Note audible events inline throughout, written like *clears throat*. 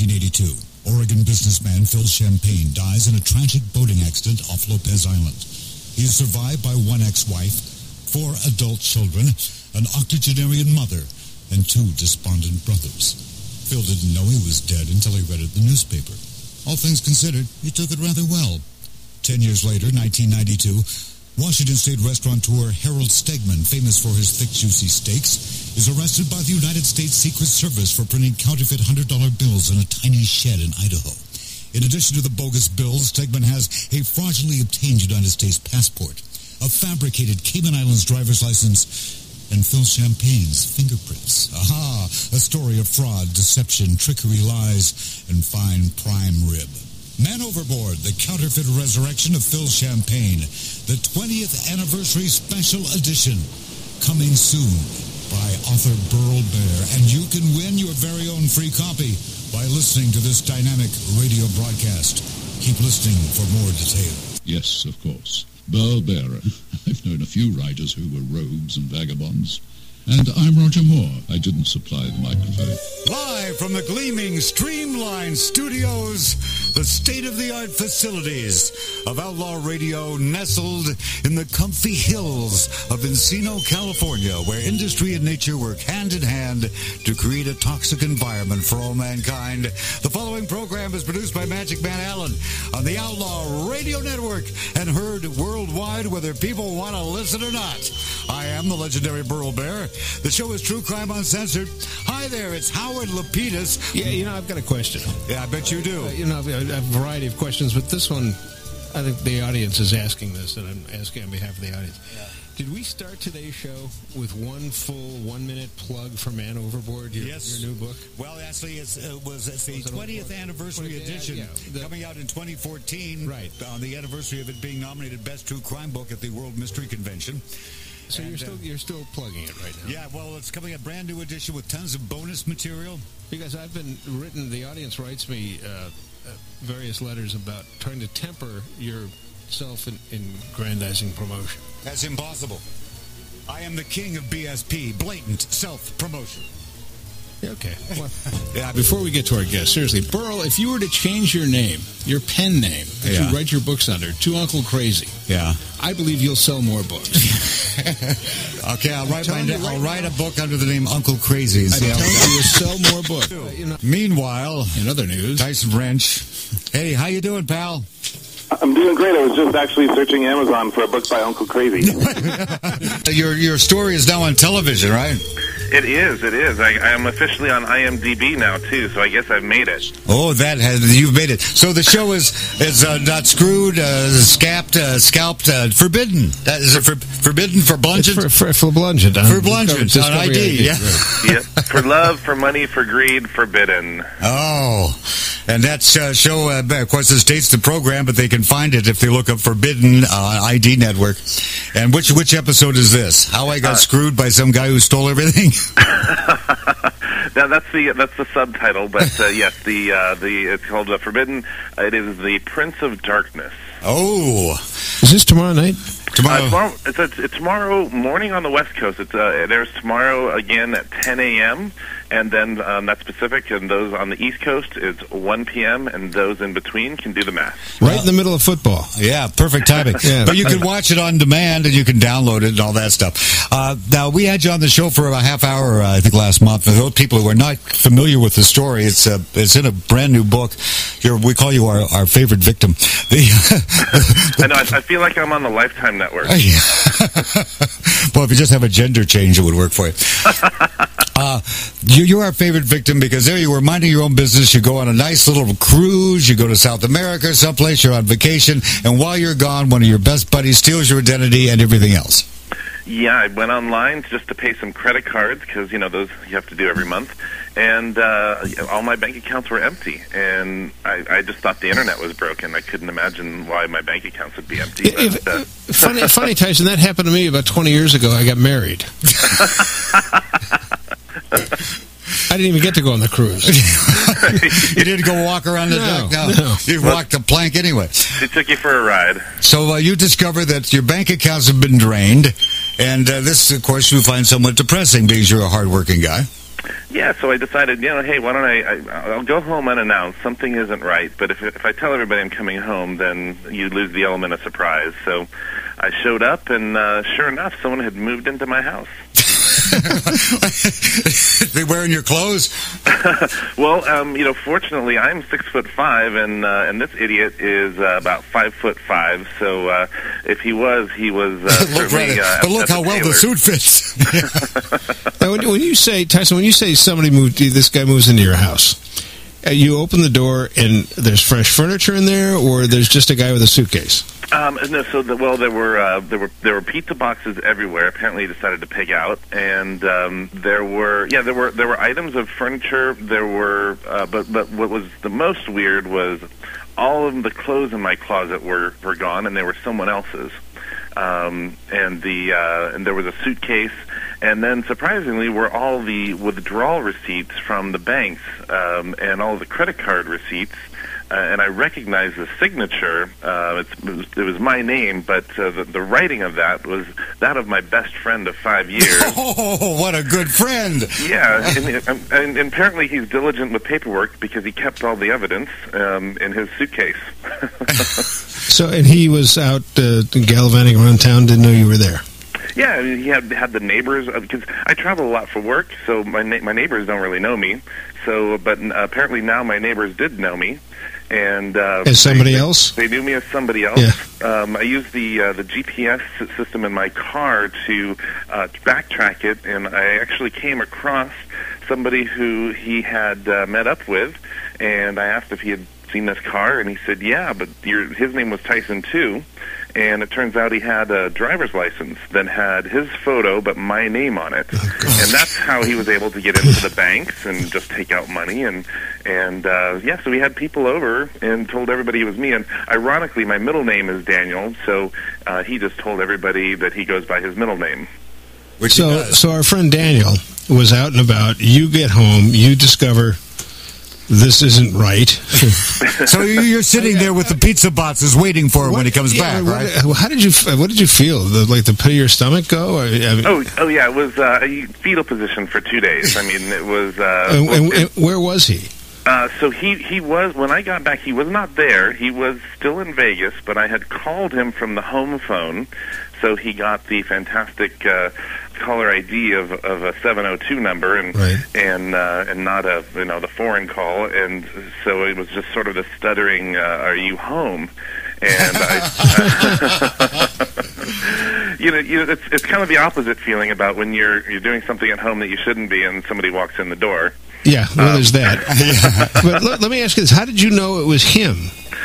1982, Oregon businessman Phil Champagne dies in a tragic boating accident off Lopez Island. He is survived by one ex-wife, four adult children, an octogenarian mother, and two despondent brothers. Phil didn't know he was dead until he read it in the newspaper. All things considered, he took it rather well. Ten years later, 1992, Washington State restaurateur Harold Stegman, famous for his thick, juicy steaks, is arrested by the United States Secret Service for printing counterfeit $100 bills in a tiny shed in Idaho. In addition to the bogus bills, Stegman has a fraudulently obtained United States passport, a fabricated Cayman Islands driver's license, and Phil Champagne's fingerprints. Aha! A story of fraud, deception, trickery, lies, and fine prime rib. Man Overboard, the counterfeit resurrection of Phil Champagne, the 20th anniversary special edition, coming soon by author Burl Barer, and you can win your very own free copy by listening to this dynamic radio broadcast. Keep listening for more detail. Yes, of course. Burl Barer. *laughs* I've known a few writers who were rogues and vagabonds. And I'm Roger Moore. I didn't supply the microphone. Live from the gleaming Streamline Studios, the state-of-the-art facilities of Outlaw Radio nestled in the comfy hills of Encino, California, where industry and nature work hand in hand to create a toxic environment for all mankind. The following program is produced by Magic Man Allen on the Outlaw Radio Network and heard worldwide whether people want to listen or not. I am the legendary Burl Barer. The show is True Crime Uncensored. Hi there, it's Howard Lapidus. Yeah, you know, I've got a question. Yeah, I bet you do. Uh, you know, A variety of questions, but this one, I think the audience is asking this, and I'm asking on behalf of the audience. Did we start today's show with one full one-minute plug for Man Overboard, your, Yes. your new book? Well, actually, it's, uh, was it's the Was a- 20th anniversary 20th, yeah, edition yeah. The- coming out in 2014. Right. On the anniversary of it being nominated Best True Crime Book at the World Mystery Convention. So And, you're still uh, you're still plugging it right now. Yeah, well, it's coming a brand new edition with tons of bonus material. Because I've been written, the audience writes me uh, Uh, various letters about trying to temper your self-aggrandizing promotion. That's impossible. I am the king of BSP, blatant self promotion. Okay. Well, Yeah, Before we get to our guest, seriously, Burl, if you were to change your name, your pen name that Yeah. you write your books under, to Uncle Crazy, yeah. I believe you'll sell more books. *laughs* Okay, I'll write my telling you na- right I'll write a book under the name Uncle Crazy. and I'm telling you, you'll sell more books. Uh, *laughs* you know, Meanwhile, in other news, Tyson Wrench. Hey, how you doing, pal? I'm doing great. I was just actually searching Amazon for a book by Uncle Crazy. *laughs* Your your story is now on television, right? It is. It is. I, I am officially on IMDb now too, so I guess I've made it. Oh, that has you've made it. So the show is is uh, not screwed, uh, scapped, uh, scalped, uh, forbidden. That is it for, forbidden for it's bludgeon. for, for, for Blungent. on For Blungent, on ID, yeah. right. Yep. for love, for money, for greed, forbidden. Oh, and that's uh, show. Uh, of course, it dates the program, but they can find it if they look up Forbidden uh, ID Network. And which which episode is this? How I got Uh, screwed by some guy who stole everything. *laughs* now that's the that's the subtitle, but uh, *laughs* yes, the uh, the it's called uh, Forbidden. It is the Prince of Darkness. oh, Is this tomorrow night? tomorrow. Uh, tomorrow, it's, it's, it's tomorrow morning on the West Coast. It's uh, it airs tomorrow again at 10 a.m. and then um, that's Pacific, and those on the East Coast it's 1 p.m. and those in between can do the math. Right in the middle of football. Yeah, perfect timing. *laughs* Yeah. But you can watch it on demand and you can download it and all that stuff. Uh, now, we had you on the show for a half hour, uh, I think, last month. For those people who are not familiar with the story, it's uh, it's in a brand new book. You're, we call you our, our favorite victim. *laughs* The, I know. I, I feel like I'm on the Lifetime Network. *laughs* well, if you just have a gender change, it would work for you. Uh, you, you're our favorite victim because there you were minding your own business. You go on a nice little cruise. You go to South America, someplace. You're on vacation, and while you're gone, one of your best buddies steals your identity and everything else. Yeah, I went online just to pay some credit cards because you know those you have to do every month, and uh, all my bank accounts were empty. And I, I just thought the internet was broken. I couldn't imagine why my bank accounts would be empty. If, But, uh, funny, funny, Tyson. That happened to me about 20 years ago. I got married. *laughs* I didn't even get to go on the cruise. *laughs* you didn't go walk around the No, deck. No, no. you walked the plank anyway. they took you for a ride. So uh, you discover that your bank accounts have been drained, and uh, this, of course, you find somewhat depressing because you're a hardworking guy. Yeah, so I decided, you know, hey, why don't I, I I'll go home unannounced. Something isn't right, but if if I tell everybody I'm coming home, then you lose the element of surprise. So I showed up, and uh, sure enough, someone had moved into my house. *laughs* *laughs* they wearing your clothes? *laughs* well, um, you know, fortunately, I'm six foot five, and uh, and this idiot is uh, about five foot five. So uh, if he was, he was uh, *laughs* look right, Uh, but look how well the suit fits. Now, when, when you say Tyson, when you say somebody moved, this guy moves into your house, you open the door and there's fresh furniture in there, or there's just a guy with a suitcase. Um, no, so the, well, there were uh, there were there were pizza boxes everywhere. Apparently, he decided to pig out, and um, there were yeah there were there were items of furniture. There were, uh, but but what was the most weird was all of the clothes in my closet were were gone, and they were someone else's. Um, and the uh, and there was a suitcase, and then surprisingly were all the withdrawal receipts from the banks um, and all the credit card receipts uh, and I recognized the signature. Uh, it's, it, was, my name, but uh, the, the writing of that was that of my best friend of five years. *laughs* Oh, what a good friend! yeah, and, and, and apparently he's diligent with paperwork because he kept all the evidence um, in his suitcase. *laughs* So, and he was out uh, gallivanting around town, didn't know you were there. Yeah, I mean, he had had the neighbors because I travel a lot for work, so my na- my neighbors don't really know me. So, but uh, apparently now my neighbors did know me, and uh, As somebody they- else? They knew me as somebody else. Um, I used the uh, the GPS system in my car to uh, backtrack it, and I actually came across somebody who he had uh, met up with, and I asked if he had seen this car, and he said, "Yeah, but your, his name was Tyson too." And it turns out he had a driver's license that had his photo but my name on it, and that's how he was able to get into the banks and just take out money. And and uh, yeah, so we had people over and told everybody it was me. And ironically, my middle name is Daniel, so uh, he just told everybody that he goes by his middle name. Which So, so our friend Daniel was out and about. You get home, you discover this isn't right. *laughs* So you- you're sitting there with the pizza boxes waiting for him when he comes yeah, back, what- right? How did you? What did you feel? The, like the pit of your stomach go? I, I mean, Oh, oh yeah, it was uh, a fetal position for two days. I mean, it was. Uh, *laughs* and, and- and where was he? Uh, so he he was when I got back. He was not there. He was still in Vegas, but I had called him from the home phone, so he got the fantastic uh, caller ID of of a seven hundred two number and Right. and uh, and not a you know the foreign call. And so it was just sort of the stuttering. Uh, Are you home? And I, *laughs* you know, you know, it's it's kind of the opposite feeling about when you're you're doing something at home that you shouldn't be, and somebody walks in the door. Yeah, well, Um, there's that. *laughs* but let, let me ask you this: How did you know it was him?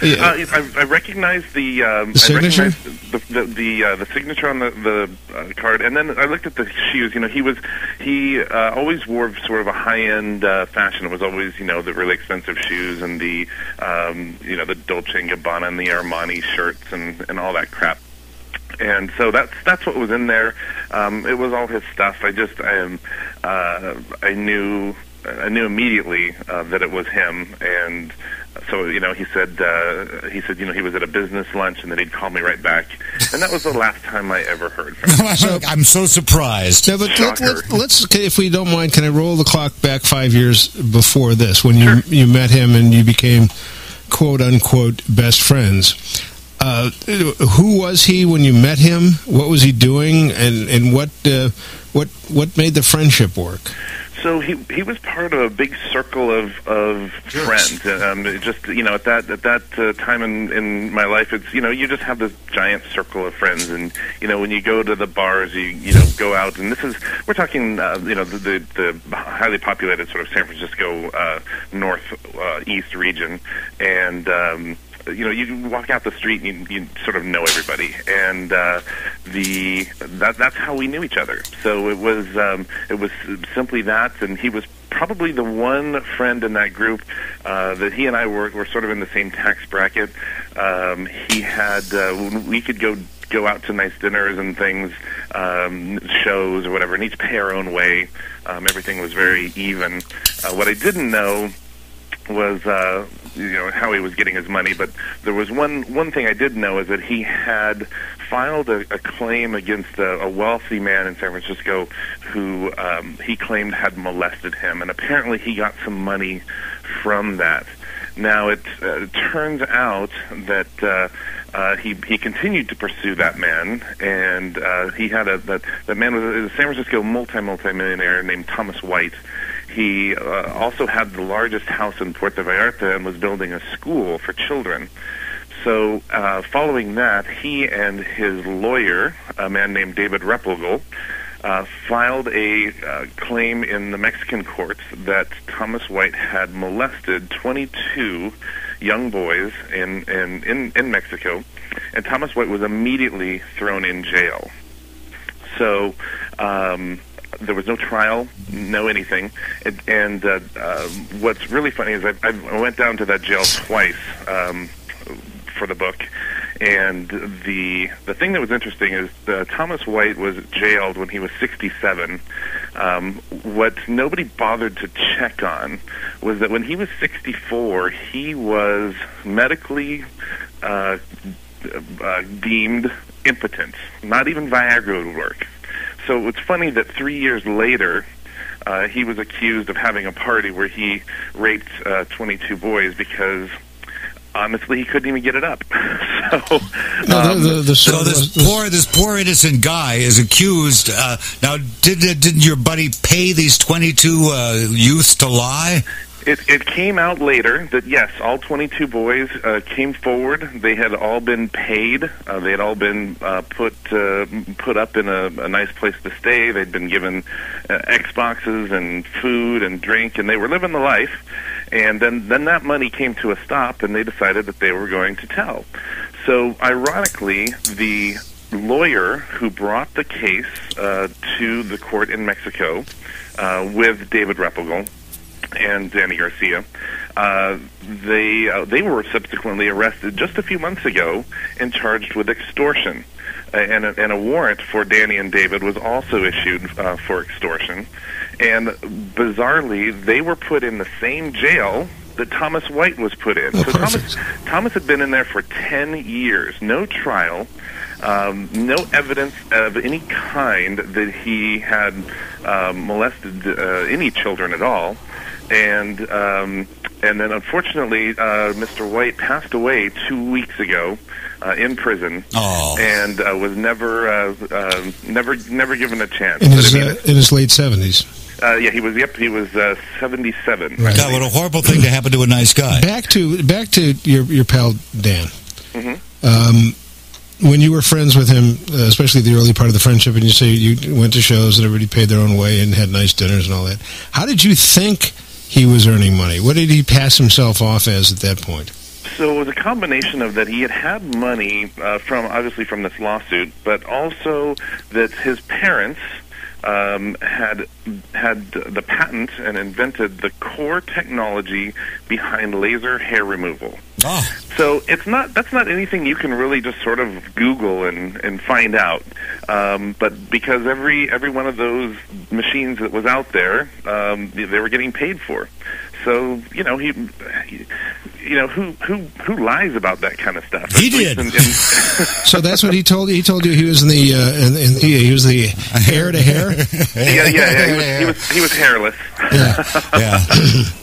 Uh, I, I recognize the um, The signature? I the the the, uh, the signature on the the uh, card, and then I looked at the shoes. You know, he was he uh, always wore sort of a high end uh, fashion. It was always you know the really expensive shoes and the um, you know the Dolce and Gabbana and the Armani shirts and and all that crap. And so that's that's what was in there. Um, it was all his stuff. I just um, uh, I knew I knew immediately uh, that it was him, and so you know he said uh, he said you know he was at a business lunch and then he'd call me right back, and that was the last time I ever heard from him. *laughs* I'm so surprised. Yeah, but let, Shocker. let, let's, if we don't mind, can I roll the clock back five years before this, when you you met him and you became quote unquote best friends? Uh, who was he when you met him? What was he doing, and and what uh, what what made the friendship work? So he he was part of a big circle of of friends. Um, it just you know at that at that uh, time in in my life, it's you know you just have this giant circle of friends, and you know when you go to the bars, you you know go out, and this is we're talking uh, you know the, the the highly populated sort of San Francisco uh, north uh, east region, and. Um, you know, you walk out the street and you, you sort of know everybody, and uh, the that that's how we knew each other. So it was um, it was simply that, and he was probably the one friend in that group uh, that he and I were were sort of in the same tax bracket. Um, he had uh, we could go go out to nice dinners and things, um, shows or whatever, and each pay our own way. Um, everything was very even. Uh, what I didn't know was uh, you know how he was getting his money, but there was one one thing I did know is that he had filed a, a claim against a, a wealthy man in San Francisco who um, he claimed had molested him, and apparently he got some money from that. Now it, uh, turns out that uh, uh, he he continued to pursue that man, and uh, he had a that that man was a San Francisco multi multi millionaire named Thomas White. He uh, also had the largest house in Puerto Vallarta and was building a school for children. So, uh, following that, he and his lawyer, a man named David Replogle, uh, filed a uh, claim in the Mexican courts that Thomas White had molested 22 young boys in, in, in, in Mexico, and Thomas White was immediately thrown in jail. So, um, there was no trial, no anything. And, and uh, uh, what's really funny is I, I went down to that jail twice um, for the book, and the the thing that was interesting is uh, Thomas White was jailed when he was 67. Um, what nobody bothered to check on was that when he was 64, he was medically uh, uh, deemed impotent. Not even Viagra would work. So it's funny that three years later, uh, he was accused of having a party where he raped uh, 22 boys because honestly, he couldn't even get it up. *laughs* so, No, um, the, the, the, So this poor, this poor innocent guy is accused. Uh, now, did didn't your buddy pay these twenty-two uh, youths to lie? It, it came out later that yes, all 22 boys uh, came forward. They had all been paid. Uh, they had all been uh, put uh, put up in a, a nice place to stay. They'd been given uh, Xboxes and food and drink, and they were living the life. And then then that money came to a stop, and they decided that they were going to tell. So ironically, the lawyer who brought the case uh, to the court in Mexico uh, with David Replogle and Danny Garcia. Uh, they uh, they were subsequently arrested just a few months ago and charged with extortion. Uh, and, a, and a warrant for Danny and David was also issued uh, for extortion. And bizarrely, they were put in the same jail that Thomas White was put in. Oh, so Thomas. Thomas had been in there for ten years, no trial, um, no evidence of any kind that he had um, molested uh, any children at all, and um, and then unfortunately, uh, Mr. White passed away two weeks ago uh, in prison, Oh. and uh, was never uh, uh, never never given a chance. in his I mean, uh, in his late seventies. uh, yeah, he was. Yep, he was uh, seventy-seven. Right. God, what a horrible thing to happen to a nice guy. Back to back to your your pal Dan. Mhm. Um, when you were friends with him, uh, especially the early part of the friendship, and you say you went to shows and everybody paid their own way and had nice dinners and all that. How did you think he was earning money? What did he pass himself off as at that point? So it was a combination of that he had had money uh, from obviously from this lawsuit, but also that his parents um, had had the patent and invented the core technology behind laser hair removal. Oh, So it's not that's not anything you can really just sort of Google and and find out. Um, but because every every one of those machines that was out there, um, they they were getting paid for. So you know he, he you know who who who lies about that kind of stuff? He did. in- in- *laughs* So that's what he told you. He told you he was in the uh, in, in the, he was the *laughs* hair to hair. yeah, yeah, yeah. He was, he was he was hairless. yeah, *laughs*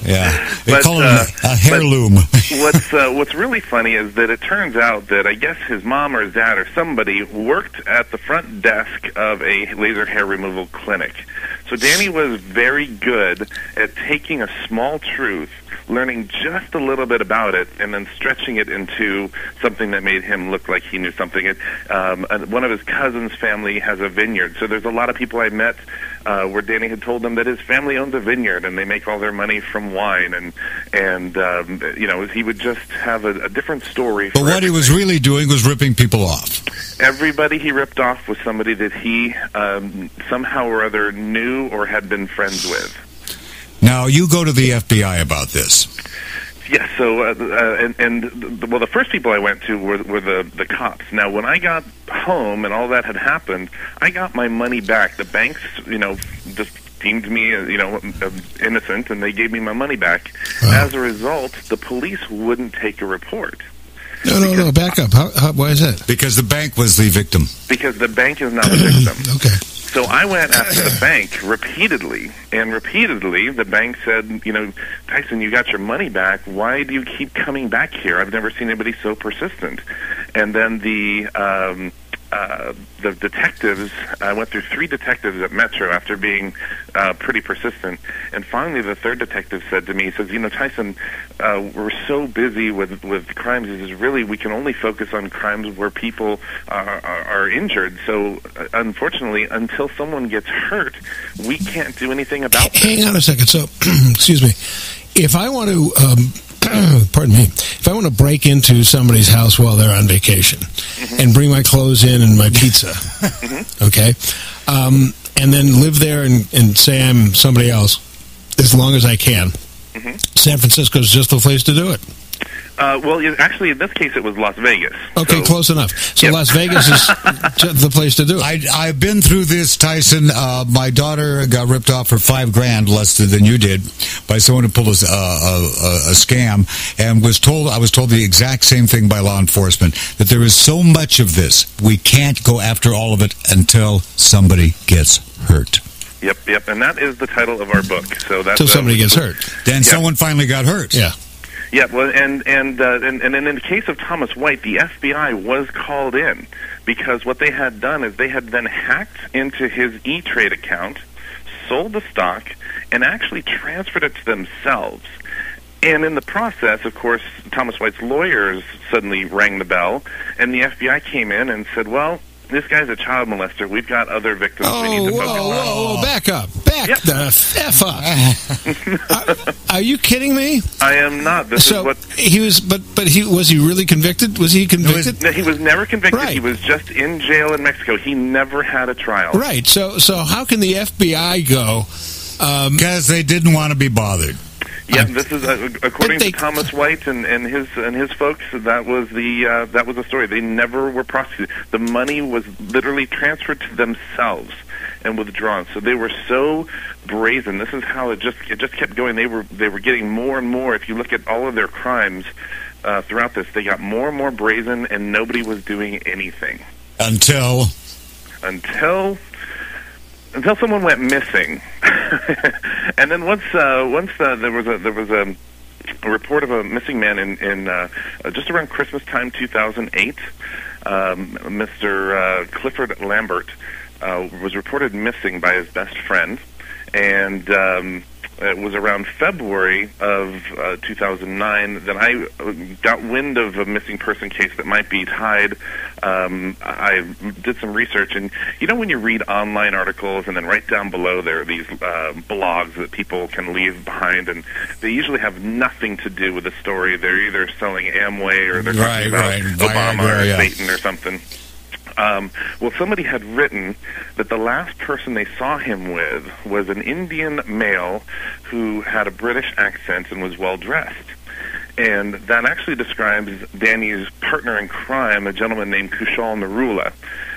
yeah. They But, call it uh, a, a heirloom. what's uh, what's really funny is that it turns out that I guess his mom or his dad or somebody worked at the front desk of a laser hair removal clinic. So Danny was very good at taking a small truth, learning just a little bit about it, and then stretching it into something that made him look like he knew something. It, um, and one of his cousins' family has a vineyard, so there's a lot of people I met uh, where Danny had told them that his family owns a vineyard and they make all their money from wine, and and um, you know he would just have a, a different story. But what he was really doing was ripping people off. everybody he ripped off was somebody that he um, somehow or other knew or had been friends with. Now you go to the FBI about this. Yes, so uh, uh, and, and the, well, the first people I went to were, were the the cops. Now, when I got home and all that had happened, I got my money back. The banks, you know, just deemed me, uh, you know, uh, innocent, and they gave me my money back. Wow. As a result, the police wouldn't take a report No, no, no. Back up. How, how, why is that? Because the bank was the victim. because the bank is now the *clears throat* victim. Okay. So I went after the *coughs* bank repeatedly, and repeatedly the bank said, you know, Tyson, you got your money back. Why do you keep coming back here? I've never seen anybody so persistent. And then the um, uh, the detectives, I went through three detectives at Metro after being uh, pretty persistent, and finally the third detective said to me, he says, you know, Tyson, uh, we're so busy with with crimes. He says, really, we can only focus on crimes where people are, are, are injured. So, uh, unfortunately, until someone gets hurt, we can't do anything about it. Hang on a second. So, *clears throat* excuse me. If I want to, um, *clears throat* pardon me, if I want to break into somebody's house while they're on vacation mm-hmm. and bring my clothes in and my pizza, mm-hmm. okay, um, and then live there and, and say I'm somebody else as long as I can, mm-hmm. San Francisco's just the place to do it. Uh, well, yeah, actually, in this case, it was Las Vegas. Okay, So- close enough. So Yep. Las Vegas is *laughs* the place to do it. I, I've been through this, Tyson. Uh, my daughter got ripped off for five grand less than you did by someone who pulled a scam and was told, I was told the exact same thing by law enforcement, that there is so much of this, we can't go after all of it until somebody gets hurt. Yep, yep, and that is the title of our book. So that's Until somebody gets hurt. Then Yeah. someone finally got hurt. Yeah. Yeah, well, and and, uh, and and in the case of Thomas White, the FBI was called in because what they had done is they had then hacked into his E Trade account, sold the stock, and actually transferred it to themselves. And in the process, of course, Thomas White's lawyers suddenly rang the bell, and the FBI came in and said, "Well, this guy's a child molester. We've got other victims we Oh, need to whoa, focus whoa, on." whoa, back up. Back Yep. the F up. are, are you kidding me? I am not. This so is what he was, but but he was he really convicted? Was he convicted? No, he was never convicted. Right. He was just in jail in Mexico. He never had a trial. right. So so how can the FBI go? Um, Because they didn't want to be bothered. Yeah, this is uh, according they- to Thomas White and, and his and his folks. That was the uh, that was the story. They never were prosecuted. The money was literally transferred to themselves and withdrawn. So they were so brazen. This is how it just it just kept going. They were they were getting more and more. If you look at all of their crimes uh, throughout this, they got more and more brazen, and nobody was doing anything. Until until until someone went missing, *laughs* and then once uh, once uh, there was a there was a, a report of a missing man in in uh, uh, just around Christmas time 2008. Um, Mr. Uh, Clifford Lambert uh, was reported missing by his best friend, and um, it was around February of uh, 2009 that I uh, got wind of a missing person case that might be tied. Um, I did some research, and you know when you read online articles, and then right down below there are these uh, blogs that people can leave behind, and they usually have nothing to do with the story. They're either selling Amway or they're Right, talking about right. Obama Viagra, or yeah. Satan or something. Um, well, somebody had written that the last person they saw him with was an Indian male who had a British accent and was well dressed. And that actually describes Danny's partner in crime, a gentleman named Kushal Narula.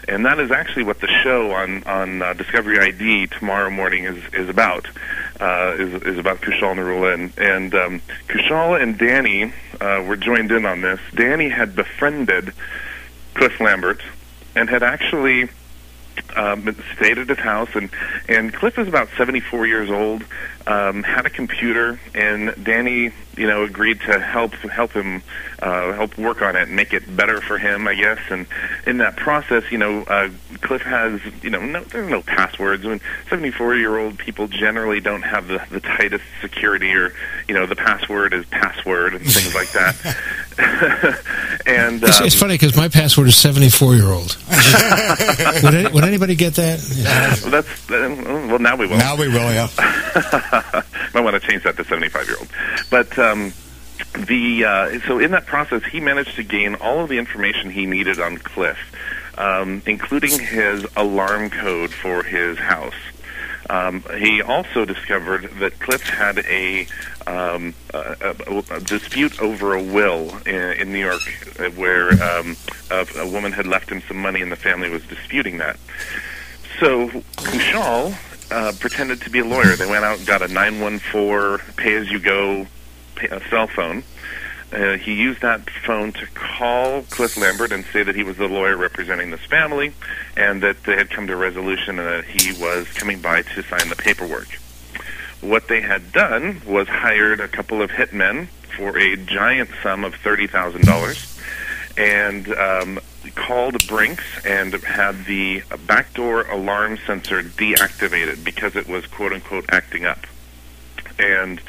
And that is actually what the show on on uh, Discovery ID tomorrow morning is is about. Uh, is is about Kushal Narula and and um, Kushal and Danny uh, were joined in on this. Danny had befriended Cliff Lambert and had actually um, stayed at his house. And, and Cliff is about 74 years old, um, had a computer, and Danny, you know, agreed to help help him uh, help work on it and make it better for him, I guess. And in that process, you know, uh, Cliff has, you know, no, there's no passwords. I mean, 74 year old people generally don't have the, the tightest security, or you know, the password is password and things like that. *laughs* *laughs* and it's, um, it's funny because my password is seventy four year old. *laughs* would, any, would anybody get that? well, that's uh, well. Now we will. now we will, yeah. *laughs* Might want to change that to 75 year old. But um, the uh, so in that process, he managed to gain all of the information he needed on Cliff, um, including his alarm code for his house. Um, he also discovered that Cliff had a, um, a, a, a dispute over a will in, in New York, uh, where um, a, a woman had left him some money, and the family was disputing that. So Kushal uh, pretended to be a lawyer. They went out and got a 914 pay-as-you-go pay- uh, cell phone. Uh, he used that phone to call Cliff Lambert and say that he was the lawyer representing this family and that they had come to a resolution and that he was coming by to sign the paperwork. What they had done was hired a couple of hitmen for a giant sum of $30,000 and um, called Brinks and had the backdoor alarm sensor deactivated because it was quote unquote acting up. And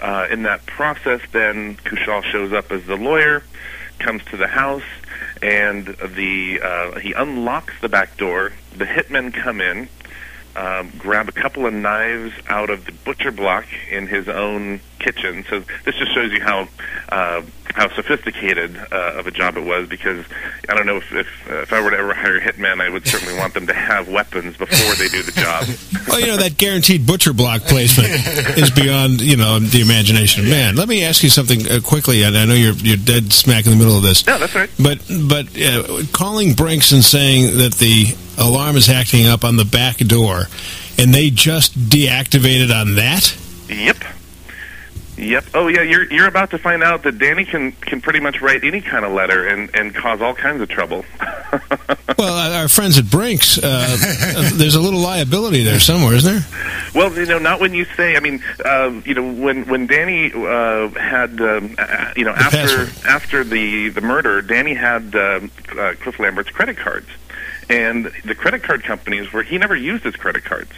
uh, in that process, then Kushal shows up as the lawyer, comes to the house, and the uh, he unlocks the back door. The hitmen come in, um, grab a couple of knives out of the butcher block in his own kitchen. So this just shows you how uh, how sophisticated uh, of a job it was. Because I don't know if if, uh, if I were to ever hire hitmen, I would certainly want them to have weapons before they do the job. *laughs* Well, you know that guaranteed butcher block placement is beyond you know the imagination of man. Let me ask you something uh, quickly, and I know you're you're dead smack in the middle of this. No, that's right. But but uh, calling Brinks and saying that the alarm is acting up on the back door, and they just deactivated on that. Yep. Yep. Oh yeah, you're you're about to find out that Danny can can pretty much write any kind of letter and and cause all kinds of trouble. *laughs* Well, uh, our friends at Brinks, uh, uh, *laughs* there's a little liability there somewhere, isn't there? Well, you know, not when you say. I mean, um, you know, when when Danny uh, had, um, uh, you know, The after password. after the the murder, Danny had um, uh, Cliff Lambert's credit cards, and the credit card companies were he never used his credit cards.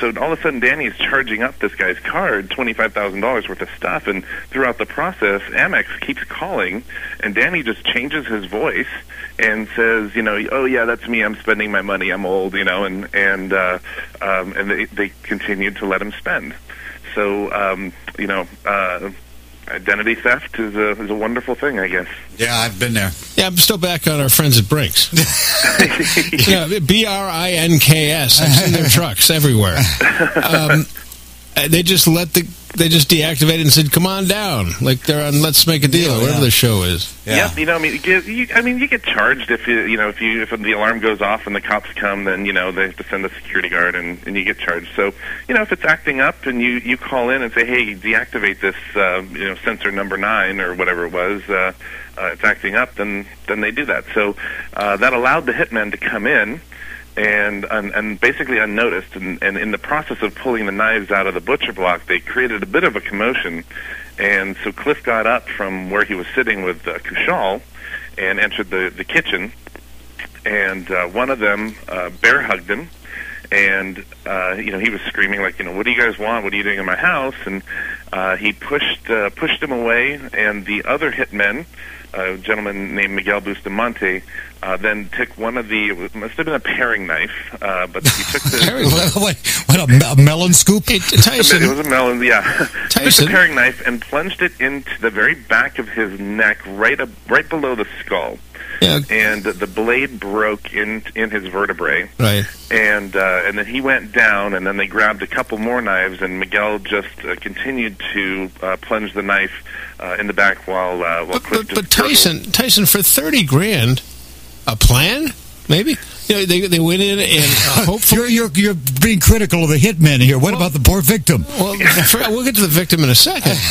So all of a sudden, Danny is charging up this guy's card twenty five thousand dollars worth of stuff, and throughout the process, Amex keeps calling, and Danny just changes his voice and says, you know, oh yeah, that's me. I'm spending my money. I'm old, you know, and and uh, um, and they they continued to let him spend. So um, you know, uh, identity theft is a is a wonderful thing, I guess. Yeah, I've been there. Yeah, I'm still back on our friends at Brinks. *laughs* yeah, B R I N K S. I've seen their trucks everywhere. *laughs* Um, they just let the they just deactivated and said, "Come on down," like they're on Let's Make a Deal, or whatever yeah. the show is. Yeah. Yep, you know, I mean, you get, you, I mean, you get charged if you, you know, if you if the alarm goes off and the cops come, then you know they have to send a security guard and, and you get charged. So, you know, if it's acting up and you you call in and say, hey, deactivate this, uh, you know, sensor number nine or whatever it was, uh, uh, it's acting up, then then they do that. So uh, that allowed the hitmen to come in. And, and and basically unnoticed, and, and in the process of pulling the knives out of the butcher block, they created a bit of a commotion, and so Cliff got up from where he was sitting with uh, Kushal and entered the, the kitchen. And uh, one of them uh, bear hugged him. And, uh, you know, he was screaming, like, you know, what do you guys want? What are you doing in my house? And uh, he pushed, uh, pushed him away. And the other hitmen, a gentleman named Miguel Bustamante, uh, then took one of the, it must have been a paring knife, uh, but he took the. *laughs* what, what a, a melon scoop? Hey, It Tyson, was a melon, yeah. *laughs* Took Tyson. the paring knife and plunged it into the very back of his neck, right up, right below the skull, yeah, and the blade broke in in his vertebrae. right. And uh, and then he went down, and then they grabbed a couple more knives, and Miguel just uh, continued to uh, plunge the knife uh, in the back while uh, while But, Cliff but, but Tyson, Tyson, for thirty grand, a plan, maybe. You know, they they went in and *laughs* hopefully. You're, you're, you're being critical of the hitmen here. What about the poor victim? Well, for, we'll get to the victim in a second. *laughs*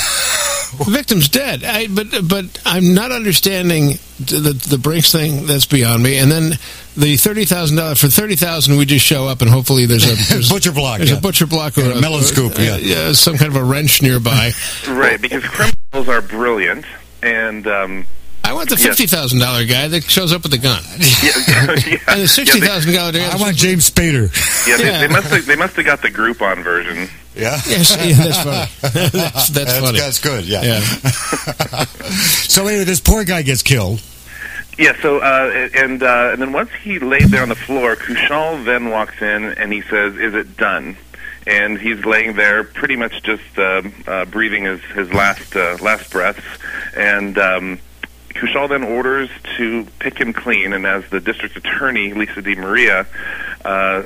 The victim's dead. I, but but I'm not understanding the the Brinks thing. That's beyond me. And then the thirty thousand dollars for thirty thousand, we just show up and hopefully there's a there's, *laughs* Butcher block, There's yeah. a butcher block or Yeah, a melon scoop, uh, yeah. some kind of a wrench nearby. right because criminals are brilliant, and um, I want the Yes. fifty thousand dollar guy that shows up with the gun, *laughs* yeah, yeah, *laughs* and the sixty yeah, thousand dollar guy. I want James Spader. yeah, they, Yeah. they must have, they must have got the Groupon version. Yeah. *laughs* Yes, yeah, that's funny. that's, that's funny. That's good, yeah. Yeah. So anyway, this poor guy gets killed. Yeah, so uh, and uh, and then once he laid there on the floor, Kushal then walks in and he says, "Is it done?" And he's laying there, pretty much just uh, uh, breathing his his last uh, last breaths, and. Um, Kushal then orders to pick him clean, and as the district attorney, Lisa Di Maria, uh,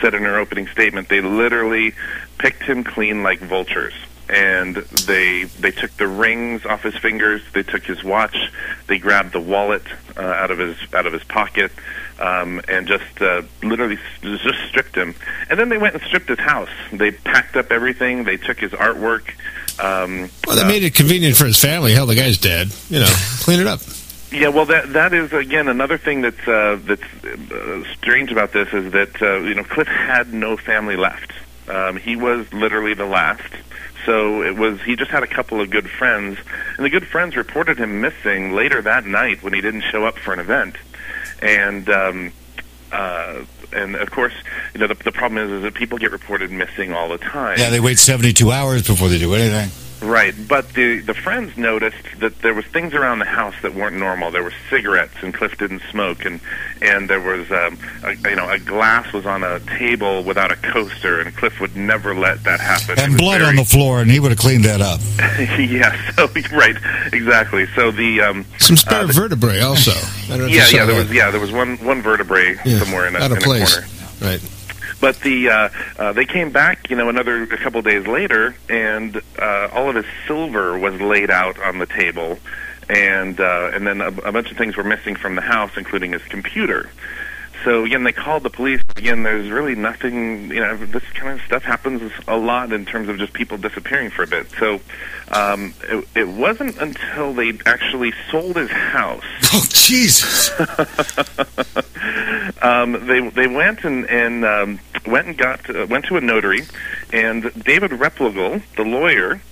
said in her opening statement, they literally picked him clean like vultures. and they they took the rings off his fingers. They took his watch. They grabbed the wallet uh, out of his out of his pocket, um, and just uh, literally just stripped him. And then they went and stripped his house. They packed up everything. They took his artwork. Um, Well, they uh, made it convenient for his family. Hell, the guy's dead. You know, *laughs* clean it up. Yeah, well, that that is again another thing that's uh, that's uh, strange about this is that uh, you know Cliff had no family left. Um, he was literally the last. So it was he just had a couple of good friends, and the good friends reported him missing later that night when he didn't show up for an event, and. Um, uh, and of course, you know the, the problem is, is that people get reported missing all the time. Yeah, they wait 72 hours before they do anything. Right, but the the friends noticed that there was things around the house that weren't normal. There were cigarettes, and Cliff didn't smoke, and and there was um, a, you know a glass was on a table without a coaster, and Cliff would never let that happen. And was blood on the floor, and he would have cleaned that up. *laughs* yeah, so *laughs* right, exactly. So the um, Some spare uh, the- vertebrae also. I don't know if you yeah, yeah, there that. was yeah, there was one one vertebrae Yeah, somewhere in a, out of in a place. corner. Right. But the uh, uh, they came back, you know, another a couple of days later, and uh, all of his silver was laid out on the table, and uh, and then a, a bunch of things were missing from the house, including his computer. So again, they called the police. Again, there's really nothing. You know, this kind of stuff happens a lot in terms of just people disappearing for a bit. So um, it, it wasn't until they actually sold his house *laughs* Oh, Jesus. *laughs* um, they they went and and um, went and got uh, went to a notary, and David Replogle, the lawyer,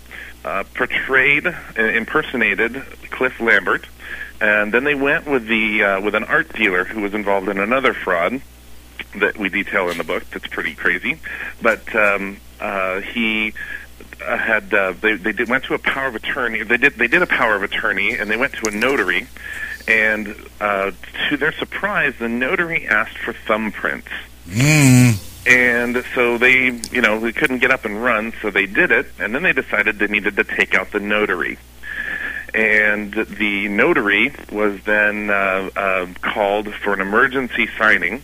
uh, portrayed uh, impersonated Cliff Lambert, and then they went with the uh, with an art dealer who was involved in another fraud that we detail in the book. That's pretty crazy, but um, uh, he uh, had uh, they they did, went to a power of attorney. They did they did a power of attorney, and they went to a notary, and uh, to their surprise, the notary asked for thumbprints. Mm. And so they, you know, they couldn't get up and run, so they did it, and then they decided they needed to take out the notary. And the notary was then uh, uh, called for an emergency signing.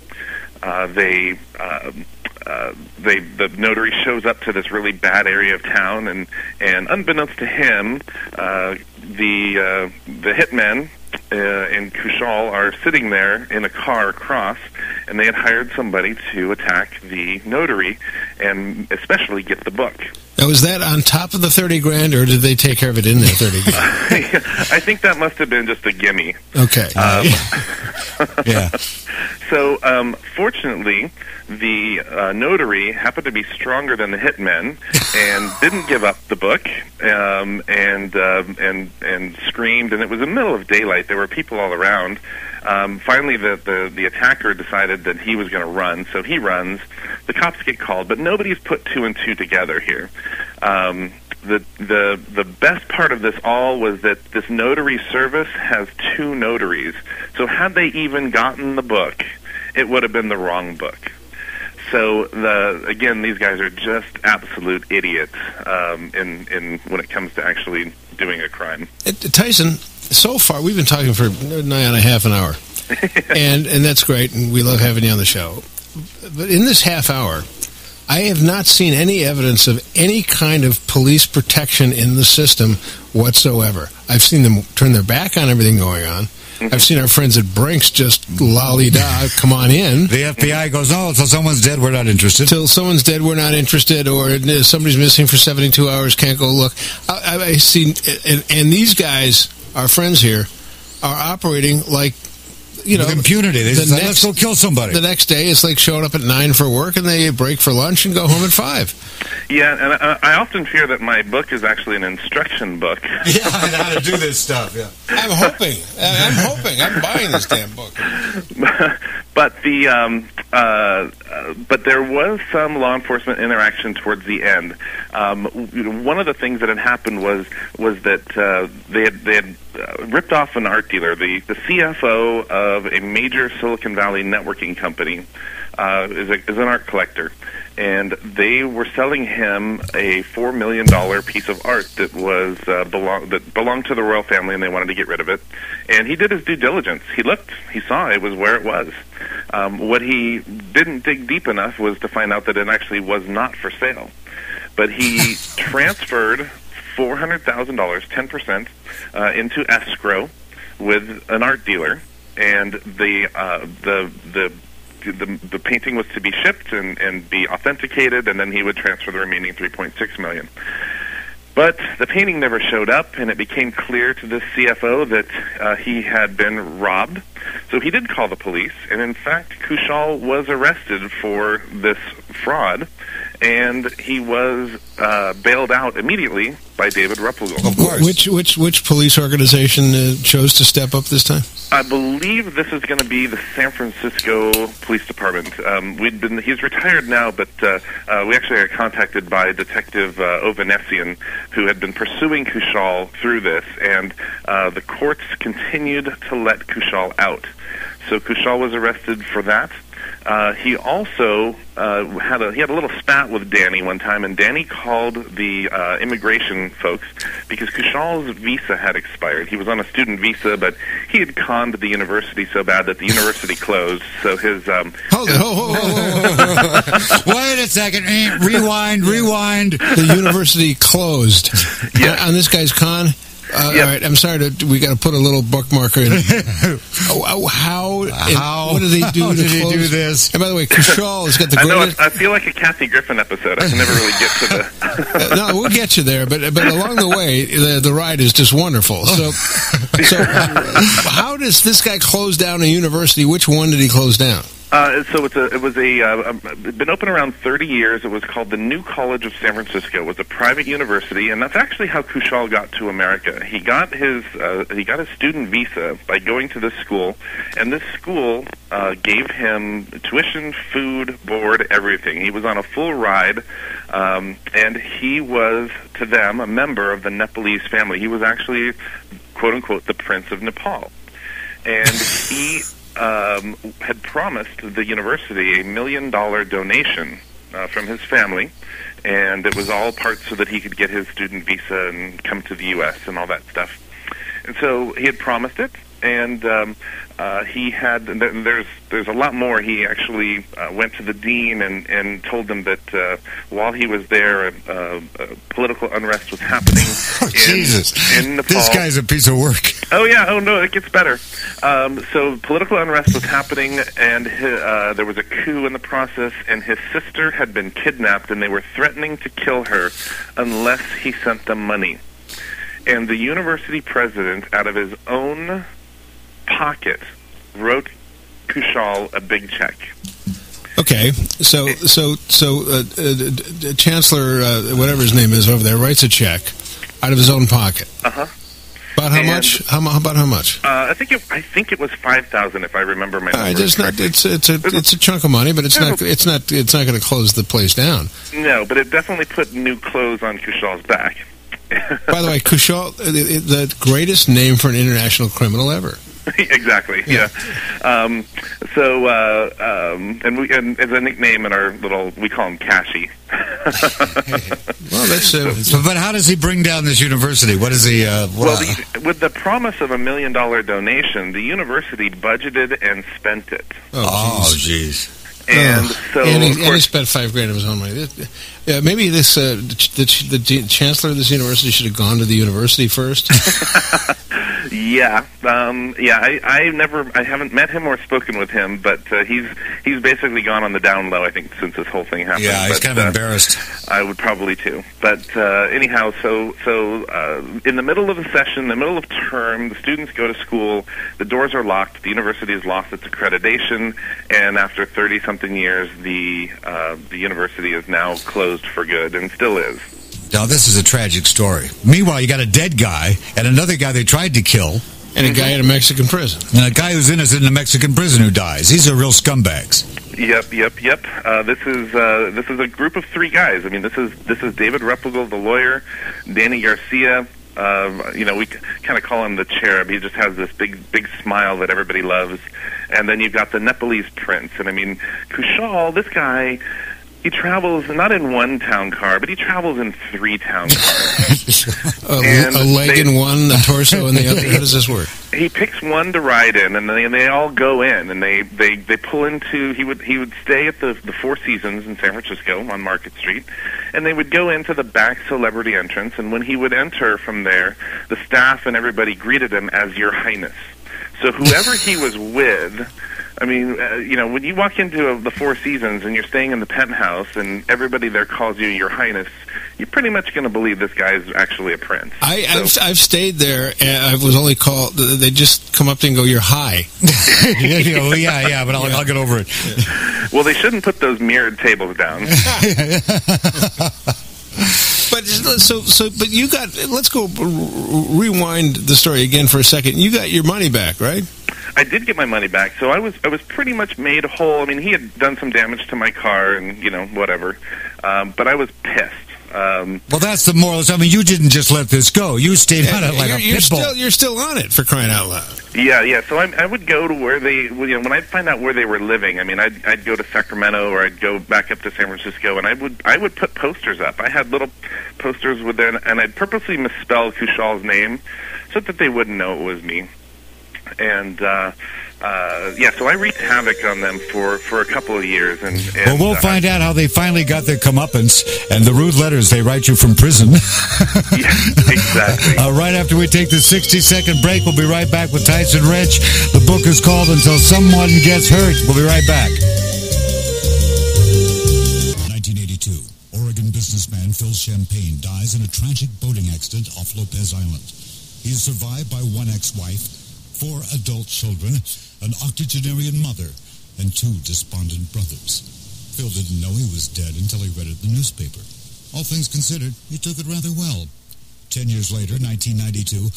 Uh, they, uh, uh, they, the notary shows up to this really bad area of town, and and unbeknownst to him, uh, the uh, the hitmen uh, in Kushal are sitting there in a car across, and they had hired somebody to attack the notary, and especially get the book. Now, was that on top of the 30 grand, or did they take care of it in there 30 grand? *laughs* I think that must have been just a gimme. Okay. Um, *laughs* Yeah. *laughs* So, um, fortunately, the uh, notary happened to be stronger than the hitmen and didn't give up the book um, and um, and and screamed. And it was the middle of daylight. There were people all around. Um, finally, the, the the attacker decided that he was going to run, so he runs. The cops get called, but nobody's put two and two together here. Um, the the the best part of this all was that this notary service has two notaries. So had they even gotten the book, it would have been the wrong book. So the again, these guys are just absolute idiots um, in in when it comes to actually doing a crime. Uh, Tyson, so far we've been talking for nigh on a half an hour, *laughs* and and that's great, and we love having you on the show. But in this half hour, I have not seen any evidence of any kind of police protection in the system whatsoever. I've seen them turn their back on everything going on. I've seen our friends at Brinks just lolly da, *laughs* come on in. The FBI goes, oh, until someone's dead, we're not interested. Till someone's dead, we're not interested, or uh, somebody's missing for 72 hours, can't go look. I, I, I see, and, and these guys, our friends here, are operating like, you know, With impunity. They the say, next- let's go kill somebody. the next day it's like showing up at nine for work and they break for lunch and go home at five. Yeah, and I, I often fear that my book is actually an instruction book. *laughs* yeah, I know how to do this stuff, yeah. *laughs* I'm hoping. I'm hoping. I'm buying this damn book. *laughs* but the um, uh, uh, but there was some law enforcement interaction towards the end. Um, one of the things that had happened was was that uh, they had they had uh, ripped off an art dealer, the the CFO of a major Silicon Valley networking company. Uh, is, a, is an art collector, and they were selling him a four million dollar piece of art that was uh, belong that belonged to the royal family, and they wanted to get rid of it. And he did his due diligence. He looked, he saw it was where it was. Um, what he didn't dig deep enough was to find out that it actually was not for sale. but he *laughs* transferred four hundred thousand dollars, ten percent, uh, into escrow with an art dealer, and the uh, the the the, the painting was to be shipped and, and be authenticated, and then he would transfer the remaining 3.6 million. But the painting never showed up, and it became clear to the CFO that uh, he had been robbed. So he did call the police, and in fact, Kushal was arrested for this fraud, and he was uh, bailed out immediately by David Replogle. Of course. Which which which police organization uh, chose to step up this time? I believe this is going to be the San Francisco Police Department. Um, we'd been he's retired now, but uh, uh, we actually got contacted by Detective uh, Ovanessian, who had been pursuing Kushal through this, and uh, the courts continued to let Kushal out. So Kushal was arrested for that. Uh, he also uh, had a he had a little spat with Danny one time, and Danny called the uh, immigration folks because Kushal's visa had expired. He was on a student visa, but he had conned the university so bad that the university *laughs* closed. So his um, Hold oh, oh, oh. Wait a second. Eh, Rewind, rewind. the university closed. Yeah. On this guy's con. Uh, Yep. All right, I'm sorry to. We got to put a little bookmarker in. *laughs* oh, oh, how? and How- What did they do? how to did he close? do this? And by the way, Kushal has got the *laughs* I know greatest. I, I feel like a Kathy Griffin episode. I can never really get to the. Uh, *laughs* no, we'll get you there, but but along the way, the the ride is just wonderful. So, so how does this guy close down a university? Which one did he close down? Uh, so it's a, it was a uh, um, been open around 30 years. It was called the New College of San Francisco. It was a private university, and that's actually how Kushal got to America. He got his uh, he got his student visa by going to this school, and this school uh, gave him tuition, food, board, everything. He was on a full ride, um, and he was to them a member of the Nepalese family. He was actually quote unquote the Prince of Nepal, and *laughs* he um, had promised the university a million dollar donation uh, from his family, and it was all part so that he could get his student visa and come to the U.S. and all that stuff. And so he had promised it, and um, uh, he had. th- There's there's a lot more. He actually uh, went to the dean and and told them that uh, while he was there, uh, uh, political unrest was happening *laughs* Oh, in, Jesus. in Nepal. This guy's a piece of work. Oh yeah. Oh no, it gets better. Um, so political unrest was happening, and hi uh, there was a coup in the process, and his sister had been kidnapped, and they were threatening to kill her unless he sent them money. And the university president, out of his own pocket, wrote Kushal a big check. Okay, so so so uh, uh, Chancellor, uh, whatever his name is over there, writes a check out of his own pocket. Uh huh. About how And- much? How, mu- about how much? Uh, I think it, I think it was five thousand, if I remember my right, numbers it's not. correctly. It's it's a it's a chunk of money, but it's not. It's not. It's not going to close the place down. No, but it definitely put new clothes on Kushal's back. *laughs* By the way, Kushal, uh, the greatest name for an international criminal ever. *laughs* exactly. Yeah. Um, so, uh, um, and we and as a nickname in our little, we call him Cashy. *laughs* Well, that's uh, So, but how does he bring down this university? What is he? Uh, what, well, the, with the promise of a million dollar donation, the university budgeted and spent it, oh, jeez. jeez. and Ugh. so and, he, of and he spent five grand of his own money. This- Yeah, maybe this uh, the, the, the chancellor of this university should have gone to the university first. *laughs* yeah, um, yeah. I, I never, I haven't met him or spoken with him, but uh, he's he's basically gone on the down low. I think since this whole thing happened. Yeah, he's But, kind of uh, embarrassed. I would probably too. But uh, anyhow, so so uh, in the middle of the session, the middle of term, the students go to school. The doors are locked. The university has lost its accreditation, and after thirty something years, the uh, the university is now closed for good, and still is. Now, this is a tragic story. Meanwhile, you got a dead guy and another guy they tried to kill, and a guy in a Mexican prison. and a guy who's innocent in a Mexican prison who dies. These are real scumbags. Yep, yep, yep. Uh, this is uh, this is a group of three guys. I mean, this is this is David Replogle, the lawyer, Danny Garcia. Uh, you know, we kind of call him the cherub. He just has this big, big smile that everybody loves. And then you've got the Nepalese prince. And I mean, Kushal, this guy, he travels not in one town car, but he travels in three town cars. *laughs* A, And a leg they- in one, a torso in the other. *laughs* How does this work? he picks one to ride in, and they, and they all go in, and they, they, they pull into. He would he would stay at the the Four Seasons in San Francisco on Market Street, and they would go into the back celebrity entrance. And when he would enter from there, the staff and everybody greeted him as Your Highness. So whoever he was with. I mean, uh, you know, when you walk into a, the Four Seasons and you're staying in the penthouse and everybody there calls you Your Highness, you're pretty much going to believe this guy is actually a prince. I, So- I've, I've stayed there, and I was only called. They just come up to you and go, "You're high." *laughs* yeah, yeah, yeah, but I'll, I'll get over it. Well, they shouldn't put those mirrored tables down. *laughs* But so so, but you got. Let's go rewind the story again for a second. You got your money back, right? I did get my money back, so I was I was pretty much made whole. I mean, he had done some damage to my car, and you know whatever, um, but I was pissed. Um, Well, that's the moral. I mean, you didn't just let this go. You stayed on it like you're, a you're pit bull. still you're still on it for crying out loud. yeah, yeah. So I, I would go to where they, well, you know, when I'd find out where they were living. I mean, I'd I'd go to Sacramento or I'd go back up to San Francisco, and I would I would put posters up. I had little posters with them, and I'd purposely misspell Kushal's name so that they wouldn't know it was me. And uh, uh, yeah, so I wreaked havoc on them for for a couple of years, and, and Well, we'll uh, find out how they finally got their comeuppance and the rude letters they write you from prison. *laughs* *laughs* Yeah, exactly. Uh, right after we take the 60 second break, we'll be right back with Tyson Wrench. The book is called Until Someone Gets Hurt. We'll be right back. 1982, Oregon businessman Phil Champagne dies in a tragic boating accident off Lopez Island. He is survived by one ex-wife, four adult children, an octogenarian mother, and two despondent brothers. Phil didn't know he was dead until he read it in the newspaper. All things considered, he took it rather well. Ten years later, 1992,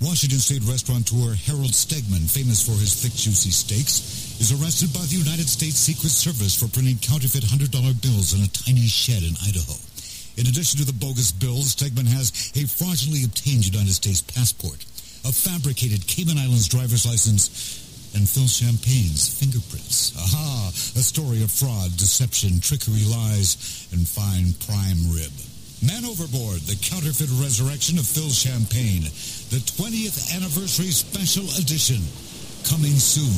Washington State restaurateur Harold Stegman, famous for his thick, juicy steaks, is arrested by the United States Secret Service for printing counterfeit $100 bills in a tiny shed in Idaho. In addition to the bogus bills, Stegman has a fraudulently obtained United States passport, a fabricated Cayman Islands driver's license, and Phil Champagne's fingerprints. Aha! A story of fraud, deception, trickery, lies, and fine prime rib. Man Overboard, the counterfeit resurrection of Phil Champagne, the 20th anniversary special edition, coming soon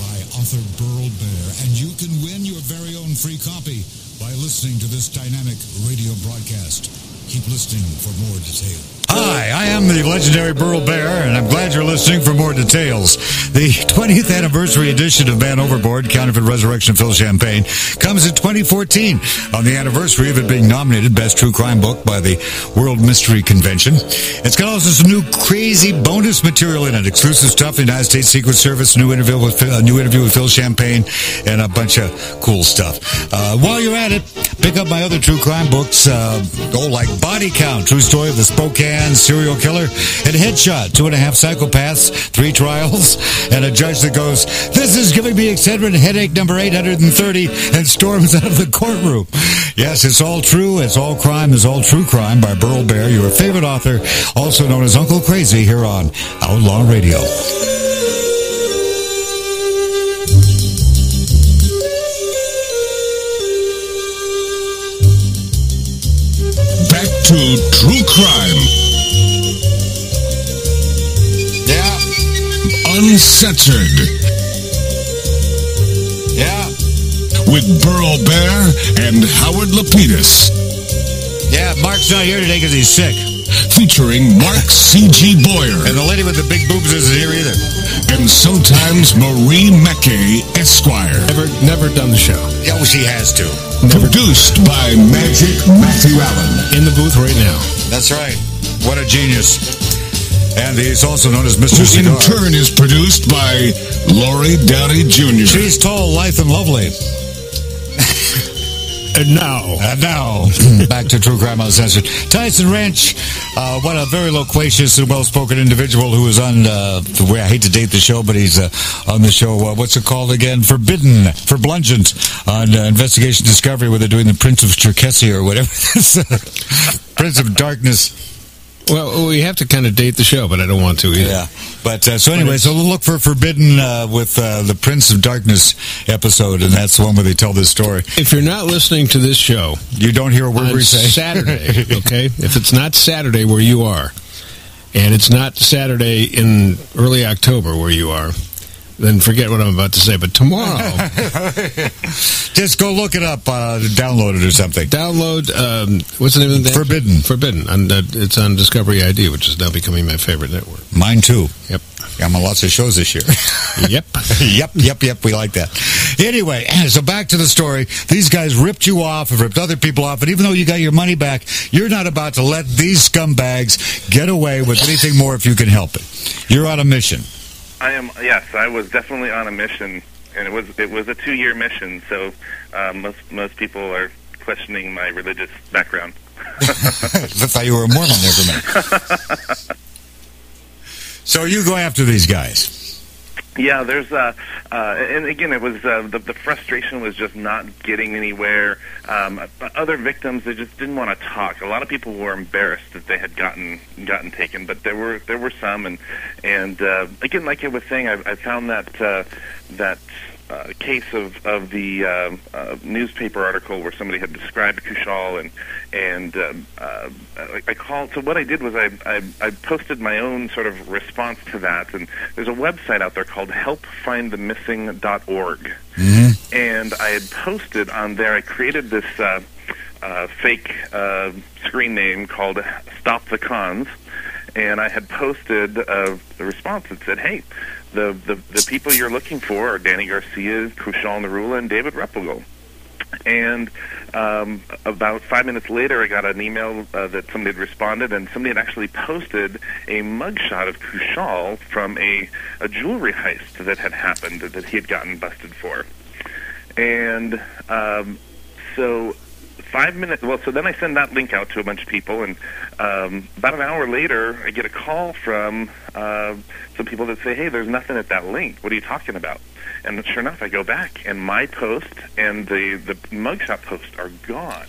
by author Burl Barer, and you can win your very own free copy by listening to this dynamic radio broadcast. Keep listening for more detail. Hi, I am the legendary Burl Barer, and I'm glad you're listening for more details. The *laughs* 20th anniversary edition of Man Overboard, Counterfeit Resurrection Phil Champagne, comes in 2014 on the anniversary of it being nominated Best True Crime Book by the World Mystery Convention. It's got also some new crazy bonus material in it, exclusive stuff, the United States Secret Service, new interview with a new interview with Phil Champagne, and a bunch of cool stuff. Uh, while you're at it, pick up my other true crime books, uh, oh, like Body Count, True Story of the Spokane Serial Killer, and Headshot, Two and a Half Psychopaths, Three Trials, and a judge that goes, This is giving me Excedrin headache number 830, and storms out of the courtroom. Yes, it's all true, it's all crime, it's all true crime by Burl Barer, your favorite author, also known as Uncle Crazy, here on Outlaw Radio. Back to True Crime. Uncensored. yeah, With Burl Barer and Howard Lapidus. yeah. Mark's not here today because he's sick. Featuring Mark C.G. Boyer. And the lady with the big boobs isn't here either. And sometimes Marie Mackey, Esquire. Never never done the show. Yeah, well, she has to. Produced by Magic Matthew Allen. In the booth right now. That's right. What a genius. And he's also known as Mr. Who in turn is produced by Laurie Downey Jr. She's tall, lithe, and lovely. *laughs* And now, And now, *laughs* back to True Crime Uncensored. Tyson Wrench, uh, what a very loquacious and well-spoken individual who is on, uh, the way I hate to date the show, but he's uh, on the show, uh, what's it called again? Forbidden, Forblungent, on uh, Investigation Discovery, where they're doing the Prince of Cherkessia or whatever. *laughs* Prince of Darkness. Well, we have to kind of date the show, but I don't want to either. Yeah. But uh, so anyway, so look for Forbidden uh, with uh, the Prince of Darkness episode, and that's the one where they tell this story. If you're not listening to this show You don't hear a word we say. Saturday, *laughs* okay? If it's not Saturday where you are, and it's not Saturday in early October where you are, then forget what I'm about to say. But tomorrow, *laughs* Just go look it up, uh, download it or something. download um, what's the name of the Forbidden. Forbidden. On, uh, it's on Discovery ID, which is now becoming my favorite network. Mine too. Yep. I'm on lots of shows this year. *laughs* Yep. *laughs* yep, yep, yep. We like that. Anyway, *clears throat* so back to the story. These guys ripped you off, have ripped other people off, and even though you got your money back, you're not about to let these scumbags get away with anything more if you can help it. You're on a mission. I am. Yes, I was definitely on a mission, and it was it was a two year mission. So uh, most most people are questioning my religious background. *laughs* I thought you were a Mormon there for a minute. *laughs* so you go after these guys. Yeah, there's uh, uh, and again, it was uh, the, the frustration was just not getting anywhere. Um, other victims they just didn't want to talk. A lot of people were embarrassed that they had gotten gotten taken, but there were there were some, and and uh, again, like I was saying, I, I found that uh, that. Uh, case of of the uh, uh, newspaper article where somebody had described Kushal and and um, uh, I, I called. So what I did was I, I I posted my own sort of response to that, and there's a website out there called HelpFindTheMissing.org, and I had posted on there. I created this uh, uh, fake uh, screen name called Stop the Cons, and I had posted uh, the response that said, "Hey, the, the the people you're looking for are Danny Garcia, Kushal Niroula, and David Replogle." And um, about five minutes later, I got an email uh, that somebody had responded, and somebody had actually posted a mugshot of Kushal from a, a jewelry heist that had happened that he had gotten busted for. And um, so five minutes. Well, so then I send that link out to a bunch of people, and um, about an hour later, I get a call from uh, some people that say, "Hey, there's nothing at that link. What are you talking about?" And sure enough, I go back, and my post and the the mugshot post are gone.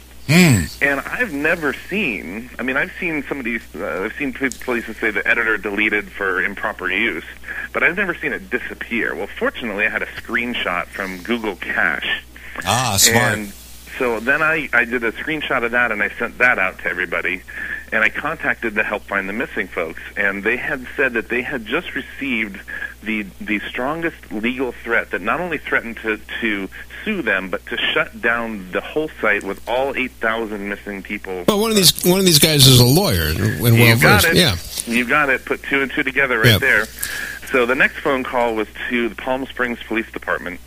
And I've never seen. I mean, I've seen some of these. Uh, I've seen places say the editor deleted for improper use, but I've never seen it disappear. Well, fortunately, I had a screenshot from Google Cache. Ah, smart. And so then I, I did a screenshot of that and I sent that out to everybody. And I contacted the Help Find the Missing folks, and they had said that they had just received the the strongest legal threat that not only threatened to, to sue them, but to shut down the whole site with all 8,000 missing people. Well, one of these one of these guys is a lawyer and well You got versed. it. Yeah. You got it. Put two and two together right Yep. there. So the next phone call was to the Palm Springs Police Department.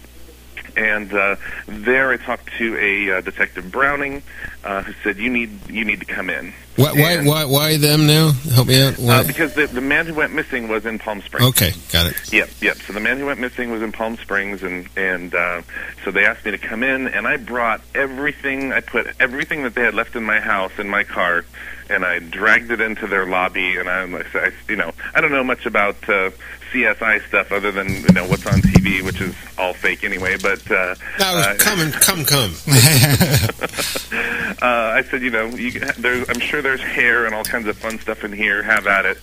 And uh, there, I talked to a uh, Detective Browning, uh, who said, "You need you need to come in." Why, why, And- why, why them now? Help me out. Why? Uh, because the the man who went missing was in Palm Springs. okay, got it. Yep, yep. So the man who went missing was in Palm Springs, and and uh, so they asked me to come in, and I brought everything. I put everything that they had left in my house in my car, and I dragged it into their lobby. And I, I you know, I don't know much about uh, CSI stuff other than you know what's on TV, which is all fake anyway. But uh, Now, uh, come and come, come. *laughs* *laughs* uh, I said, you know, you, can- there's, I'm sure there's hair and all kinds of fun stuff in here. Have at it.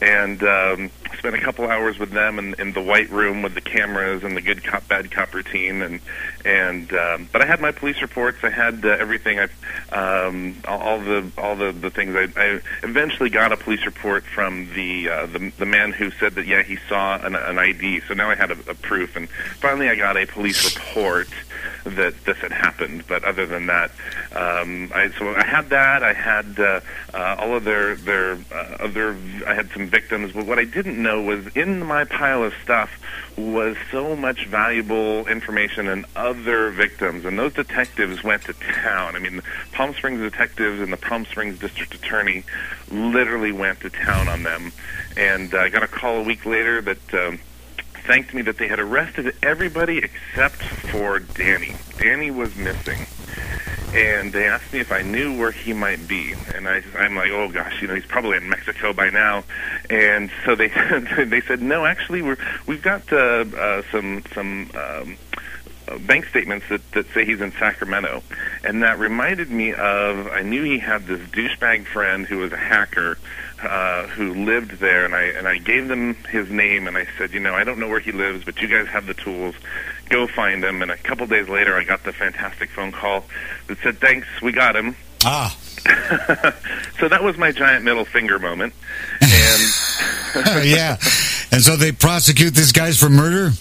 And um, spent a couple hours with them in, in the white room with the cameras and the good cop bad cop routine. And and um, but I had my police reports. I had uh, everything. I um, all, the all the, the things. I, I eventually got a police report from the uh, the the man who said that yeah he saw an, an ID. So now I had a, a proof. And finally I got a police report that this had happened. But other than that, um, I so I had that. I had uh, uh, all of their their uh, other. I had some victims, but what I didn't know was in my pile of stuff was so much valuable information and other victims. And those detectives went to town. I mean, Palm Springs detectives and the Palm Springs district attorney literally went to town on them. And uh, I got a call a week later that. Um, thanked me that they had arrested everybody except for Danny. Danny was missing. And they asked me if I knew where he might be, and I, I'm like, oh gosh, you know, he's probably in Mexico by now. And so they *laughs* they said, no, actually, we're we've got uh, uh, some some um, bank statements that, that say he's in Sacramento, and that reminded me of I knew he had this douchebag friend who was a hacker uh, who lived there, and I and I gave them his name, and I said, you know, I don't know where he lives, but you guys have the tools. Go find him. And a couple days later, I got the fantastic phone call that said, "Thanks, we got him." Ah, *laughs* so that was my giant middle finger moment. And *laughs* yeah. And so they prosecute these guys for murder?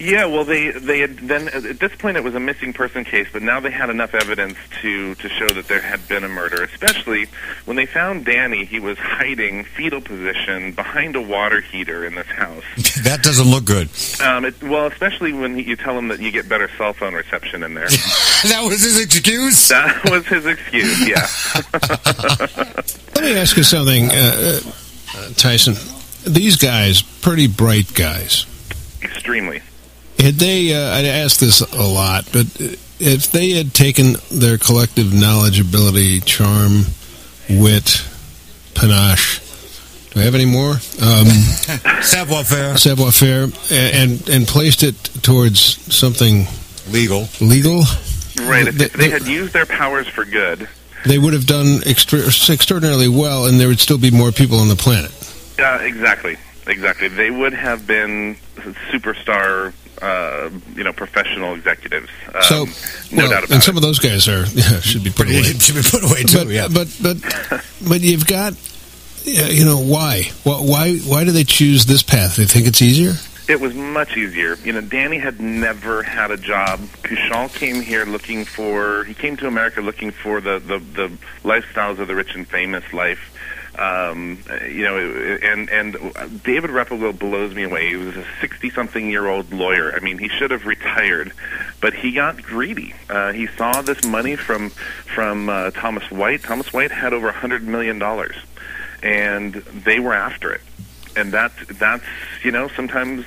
Yeah, well, they they had then at this point it was a missing person case, but now they had enough evidence to to show that there had been a murder. Especially when they found Danny, he was hiding fetal position behind a water heater in this house. *laughs* that doesn't look good. Um, it, well, especially when you tell him that you get better cell phone reception in there. *laughs* that was his excuse? that was his excuse. Yeah. *laughs* Let me ask you something, uh, uh, Tyson. These guys, pretty bright guys. Extremely. Had they, uh, I ask this a lot, but if they had taken their collective knowledge, ability, charm, wit, panache, do I have any more? Um, *laughs* Savoir faire. savoir faire, and and placed it towards something Legal. legal, Right. If, The- if they had used their powers for good, they would have done extra, extraordinarily well, and there would still be more people on the planet. uh, exactly, exactly, they would have been superstar, uh, you know, professional executives. Um, So, no well, doubt about and some it. of those guys are *laughs* yeah, should be put away. Should be put away, too, but, yeah. but but *laughs* but you've got you know why why why do they choose this path? They think it's easier. It was much easier. You know, Danny had never had a job. Kushal came here looking for. He came to America looking for the the, the lifestyles of the rich and famous life. Um, you know, and and David Replogle blows me away. He was a sixty-something-year-old lawyer. I mean, he should have retired, but he got greedy. Uh, he saw this money from from uh, Thomas White. Thomas White had over a hundred million dollars, and they were after it and that's that's you know sometimes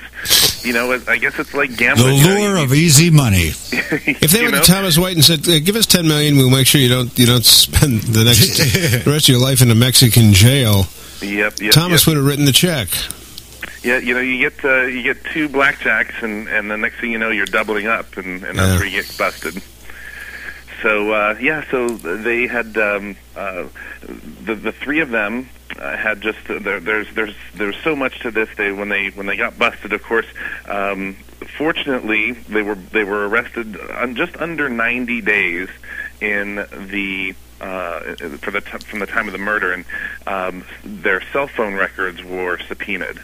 you know I guess it's like The gambling. you know, lure of easy money. *laughs* If they you went know? to Thomas White and said, uh, "Give us ten million, we'll make sure you don't you don't spend the next *laughs* the rest of your life in a Mexican jail," Yep, yep, Thomas yep. would have written the check. Yeah, you know, you get uh, you get two blackjacks, and and the next thing you know, you're doubling up, and, and that's where you get busted. So uh, yeah, so they had um, uh, the the three of them uh, had just there, there's there's there's so much to this. They when they when they got busted, of course. Um, fortunately, they were they were arrested on just under 90 days in the uh, for the t- from the time of the murder, and um, their cell phone records were subpoenaed.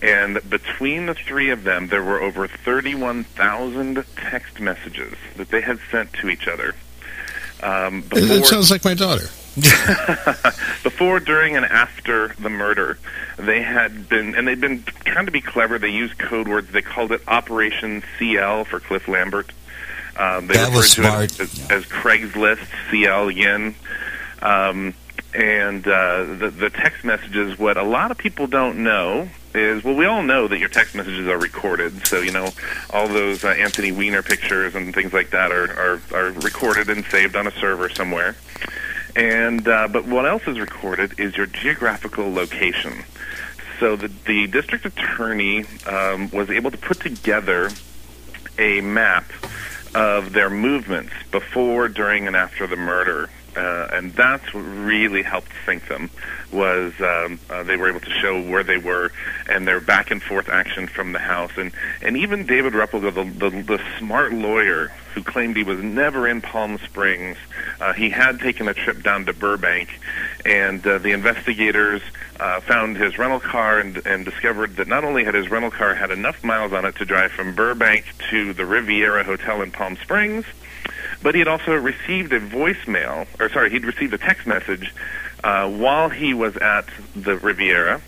And between the three of them, there were over 31,000 text messages that they had sent to each other. Um, before, It sounds like my daughter. *laughs* before, during, and after the murder, they had been, and they'd been trying to be clever. They used code words. They called it Operation CL for Cliff Lambert. Um, they That referred was to smart. it as, as Craigslist CL again. Um, and uh, the, the text messages, what a lot of people don't know is, well, we all know that your text messages are recorded. So, you know, all those uh, Anthony Weiner pictures and things like that are, are, are recorded and saved on a server somewhere. And uh, but what else is recorded is your geographical location. So the the district attorney um, was able to put together a map of their movements before, during, and after the murder. Uh, and that's what really helped sink them was um, uh, they were able to show where they were and their back and forth action from the house. And and even David Replogle, the, the the smart lawyer who claimed he was never in Palm Springs, uh, he had taken a trip down to Burbank, and uh, the investigators uh, found his rental car and, and discovered that not only had his rental car had enough miles on it to drive from Burbank to the Riviera Hotel in Palm Springs, but he had also received a voicemail, or sorry, he'd received a text message uh, while he was at the Riviera.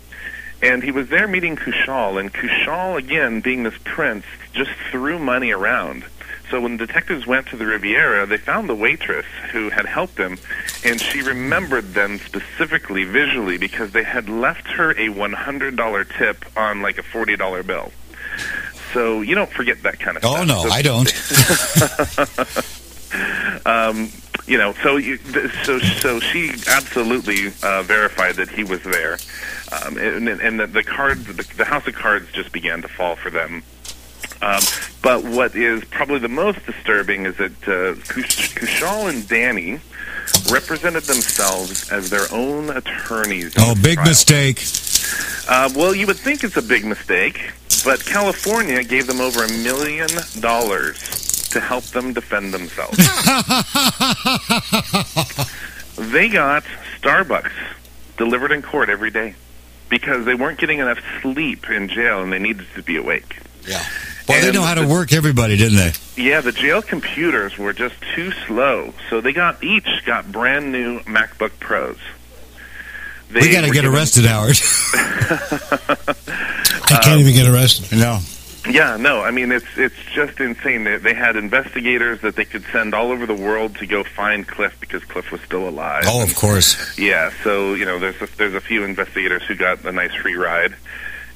And he was there meeting Kushal, and Kushal, again, being this prince, just threw money around. So when detectives went to the Riviera, they found the waitress who had helped him, and she remembered them specifically visually because they had left her a $100 tip on like a $40 bill. So you don't forget that kind of Oh, stuff. no, So- I don't. *laughs* *laughs* um, you know, so you, so so she absolutely uh, verified that he was there, um, and, and the, the cards, the, the house of cards, just began to fall for them. Um, but what is probably the most disturbing is that uh, Kushal and Danny represented themselves as their own attorneys. Oh, big trial. mistake. Uh, well, you would think it's a big mistake, but California gave them over a million dollars to help them defend themselves. *laughs* they got Starbucks delivered in court every day because they weren't getting enough sleep in jail and they needed to be awake. Yeah. Well, they know how to the- work everybody, didn't they? Yeah, the jail computers were just too slow, so they got each got brand new MacBook Pros. They we got to get arrested, Howard. *laughs* I can't um, even get arrested. no. Yeah, no, I mean it's it's just insane. They, they had investigators that they could send all over the world to go find Cliff because Cliff was still alive. Oh, of course. Yeah, so you know, there's a, there's a few investigators who got a nice free ride,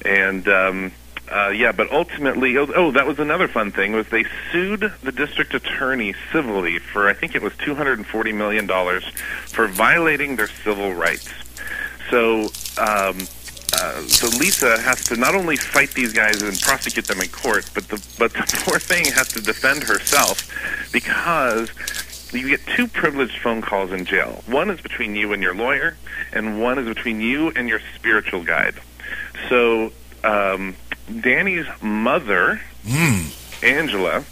and um, uh, yeah, but ultimately, oh, oh, that was another fun thing was they sued the district attorney civilly for I think it was two hundred and forty million dollars for violating their civil rights. So. Um, uh, so Lisa has to not only fight these guys and prosecute them in court, but the but the *laughs* poor thing has to defend herself because you get two privileged phone calls in jail. One is between you and your lawyer, and one is between you and your spiritual guide. So um, Danny's mother, Angela,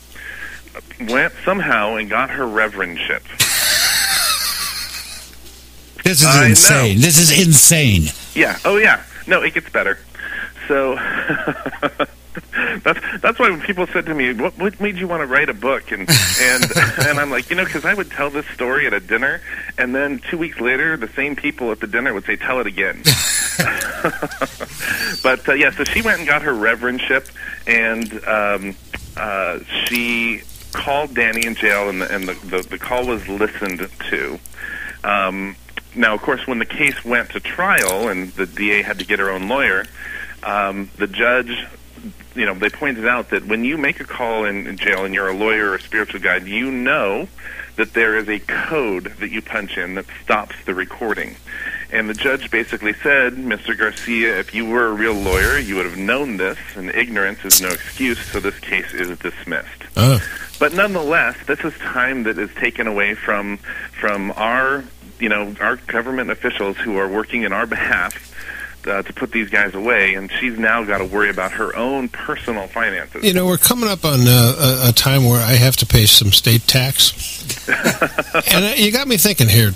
went somehow and got her reverendship. This is I know. insane. This is insane. Yeah. Oh, yeah. No, it gets better. So *laughs* that's that's why when people said to me, "What what made you want to write a book?" and and *laughs* and I'm like, you know, because I would tell this story at a dinner, and then two weeks later, the same people at the dinner would say, "Tell it again." *laughs* but uh, yeah, so she went and got her reverendship, and um, uh, she called Danny in jail, and the, and the, the the call was listened to. Um, now, of course, when the case went to trial and the DA had to get her own lawyer, um, the judge, you know, they pointed out that when you make a call in, in jail and you're a lawyer or a spiritual guide, you know that there is a code that you punch in that stops the recording. And the judge basically said, Mr. Garcia, if you were a real lawyer, you would have known this, and ignorance is no excuse, so this case is dismissed. Oh. But nonetheless, this is time that is taken away from from our, you know, our government officials who are working in our behalf uh, to put these guys away, and she's now got to worry about her own personal finances. You know, we're coming up on uh, a, a time where I have to pay some state tax. *laughs* and uh, you got me thinking here,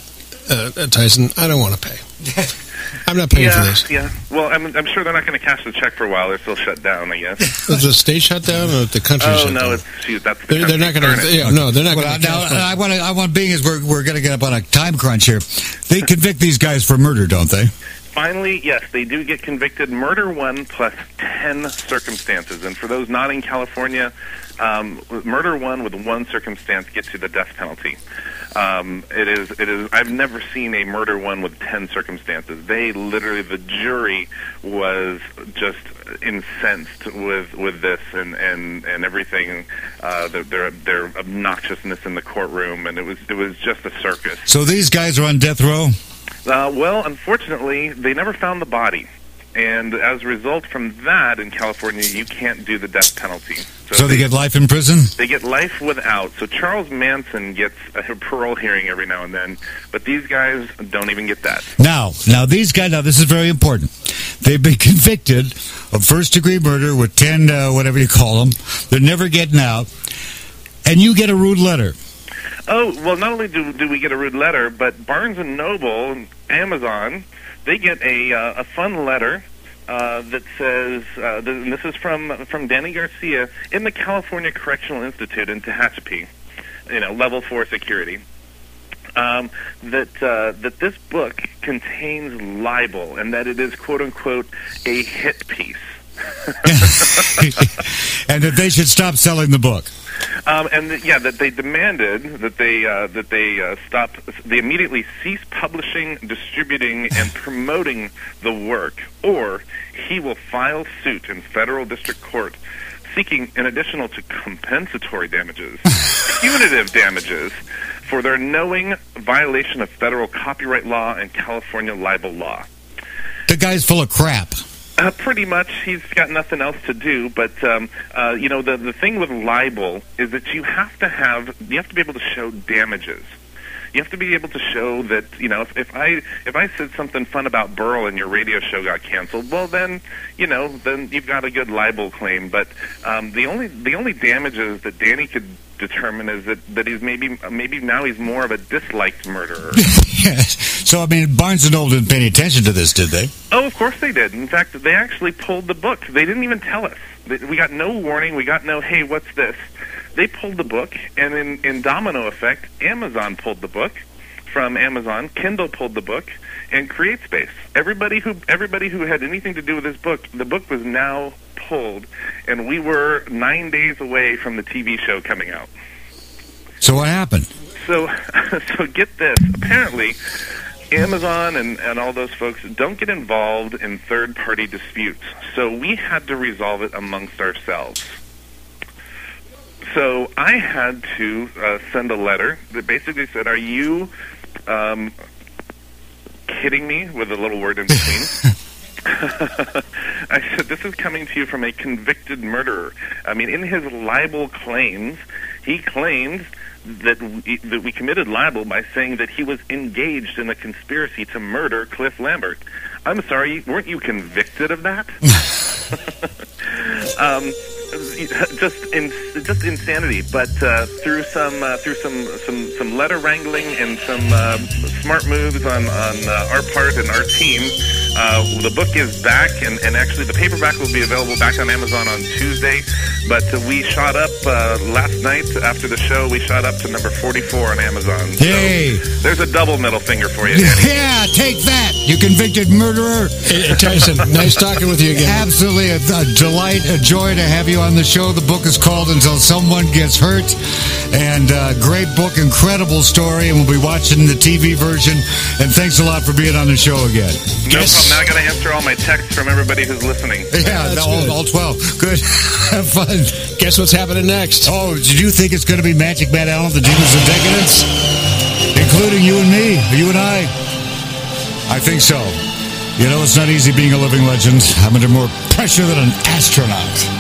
uh, uh, Tyson, I don't want to pay. *laughs* I'm not paying for this. yeah. Well, I'm, I'm sure they're not going to cash the check for a while. They're still shut down, I guess. *laughs* Is the state shut down or the country oh shut no, down? it's shoot, that's the They're, they're not going to. it. Yeah, no, they're not Well, going now, to. I want to. I want being as we're we're going to get up on a time crunch here. They convict these guys for murder, don't they? Finally, yes, they do get convicted. Murder one plus ten circumstances, and for those not in California, um, murder one with one circumstance gets you the death penalty. Um, it is. It is. I've never seen a murder one with ten circumstances. They literally, the jury was just incensed with with this and and and everything. Uh, their their their obnoxiousness in the courtroom, and it was it was just a circus. So these guys are on death row. Uh, well, unfortunately, they never found the body. And as a result from that, in California, you can't do the death penalty. So they get life in prison. they get life without. So Charles Manson gets a parole hearing every now and then, but these guys don't even get that. Now, now these guys. Now this is very important. They've been *laughs* convicted of first degree murder with ten, uh, whatever you call them. They're never getting out, and you get a rude letter. Oh well, not only do do we get a rude letter, but Barnes and Noble, and Amazon, they get a uh, a fun letter uh, that says, uh, this is from from Danny Garcia in the California Correctional Institute in Tehachapi, you know, level four security. Um, that uh, that this book contains libel and that it is quote unquote a hit piece. *laughs* *laughs* and that they should stop selling the book. Um, and th- yeah, that they demanded that they uh, that they uh, stop. They immediately cease publishing, distributing, and promoting the work, or he will file suit in federal district court seeking, in addition to compensatory damages, *laughs* punitive damages for their knowing violation of federal copyright law and California libel law. The guy's full of crap. Uh, pretty much, he's got nothing else to do. But um, uh, you know, the the thing with libel is that you have to have you have to be able to show damages. You have to be able to show that you know if, if I if I said something fun about Burl and your radio show got canceled, well then you know then you've got a good libel claim. But um, the only the only damages that Danny could determine is that that he's maybe maybe now he's more of a disliked murderer. *laughs* Yes. So I mean, Barnes and Noble didn't pay any attention to this, did they? Oh, of course they did. In fact, they actually pulled the book. They didn't even tell us. We got no warning. We got no, hey, what's this? They pulled the book, and in, in domino effect, Amazon pulled the book from Amazon. Kindle pulled the book, and CreateSpace. Everybody who everybody who had anything to do with this book, the book was now pulled, and we were nine days away from the TV show coming out. So what happened? So, *laughs* so get this. Apparently, Amazon and, and all those folks don't get involved in third party disputes. So we had to resolve it amongst ourselves. So I had to uh, send a letter that basically said, "Are you um, kidding me?" With a little word in *laughs* between. *laughs* I said, "This is coming to you from a convicted murderer." I mean, in his libel claims, he claims that we, that we committed libel by saying that he was engaged in a conspiracy to murder Cliff Lambert. I'm sorry, weren't you convicted of that? *laughs* um, just in, just insanity. But uh, through some uh, through some, some some letter wrangling and some uh, smart moves on on uh, our part and our team, uh, the book is back, and, and actually the paperback will be available back on Amazon on Tuesday. But uh, we shot up uh, last night after the show. We shot up to number 44 on Amazon. Yay. So there's a double middle finger for you, *laughs* Danny. Yeah, take that, you convicted murderer. Hey, Tyson, nice talking with you again. Absolutely a, a delight, a joy to have you on the show. The book is called Until Someone Gets Hurt. And uh, great book, incredible story. And we'll be watching the TV version. And thanks a lot for being on the show again. No Yes. Problem. Now I got to answer all my texts from everybody who's listening. Yeah, that's all, good. all 12. Good. *laughs* have fun. Guess what's happening next? Oh, did you think it's going to be Magic Matt Allen, the Demons of Decadence? Including you and me, you and I? I think so. You know, it's not easy being a living legend. I'm under more pressure than an astronaut.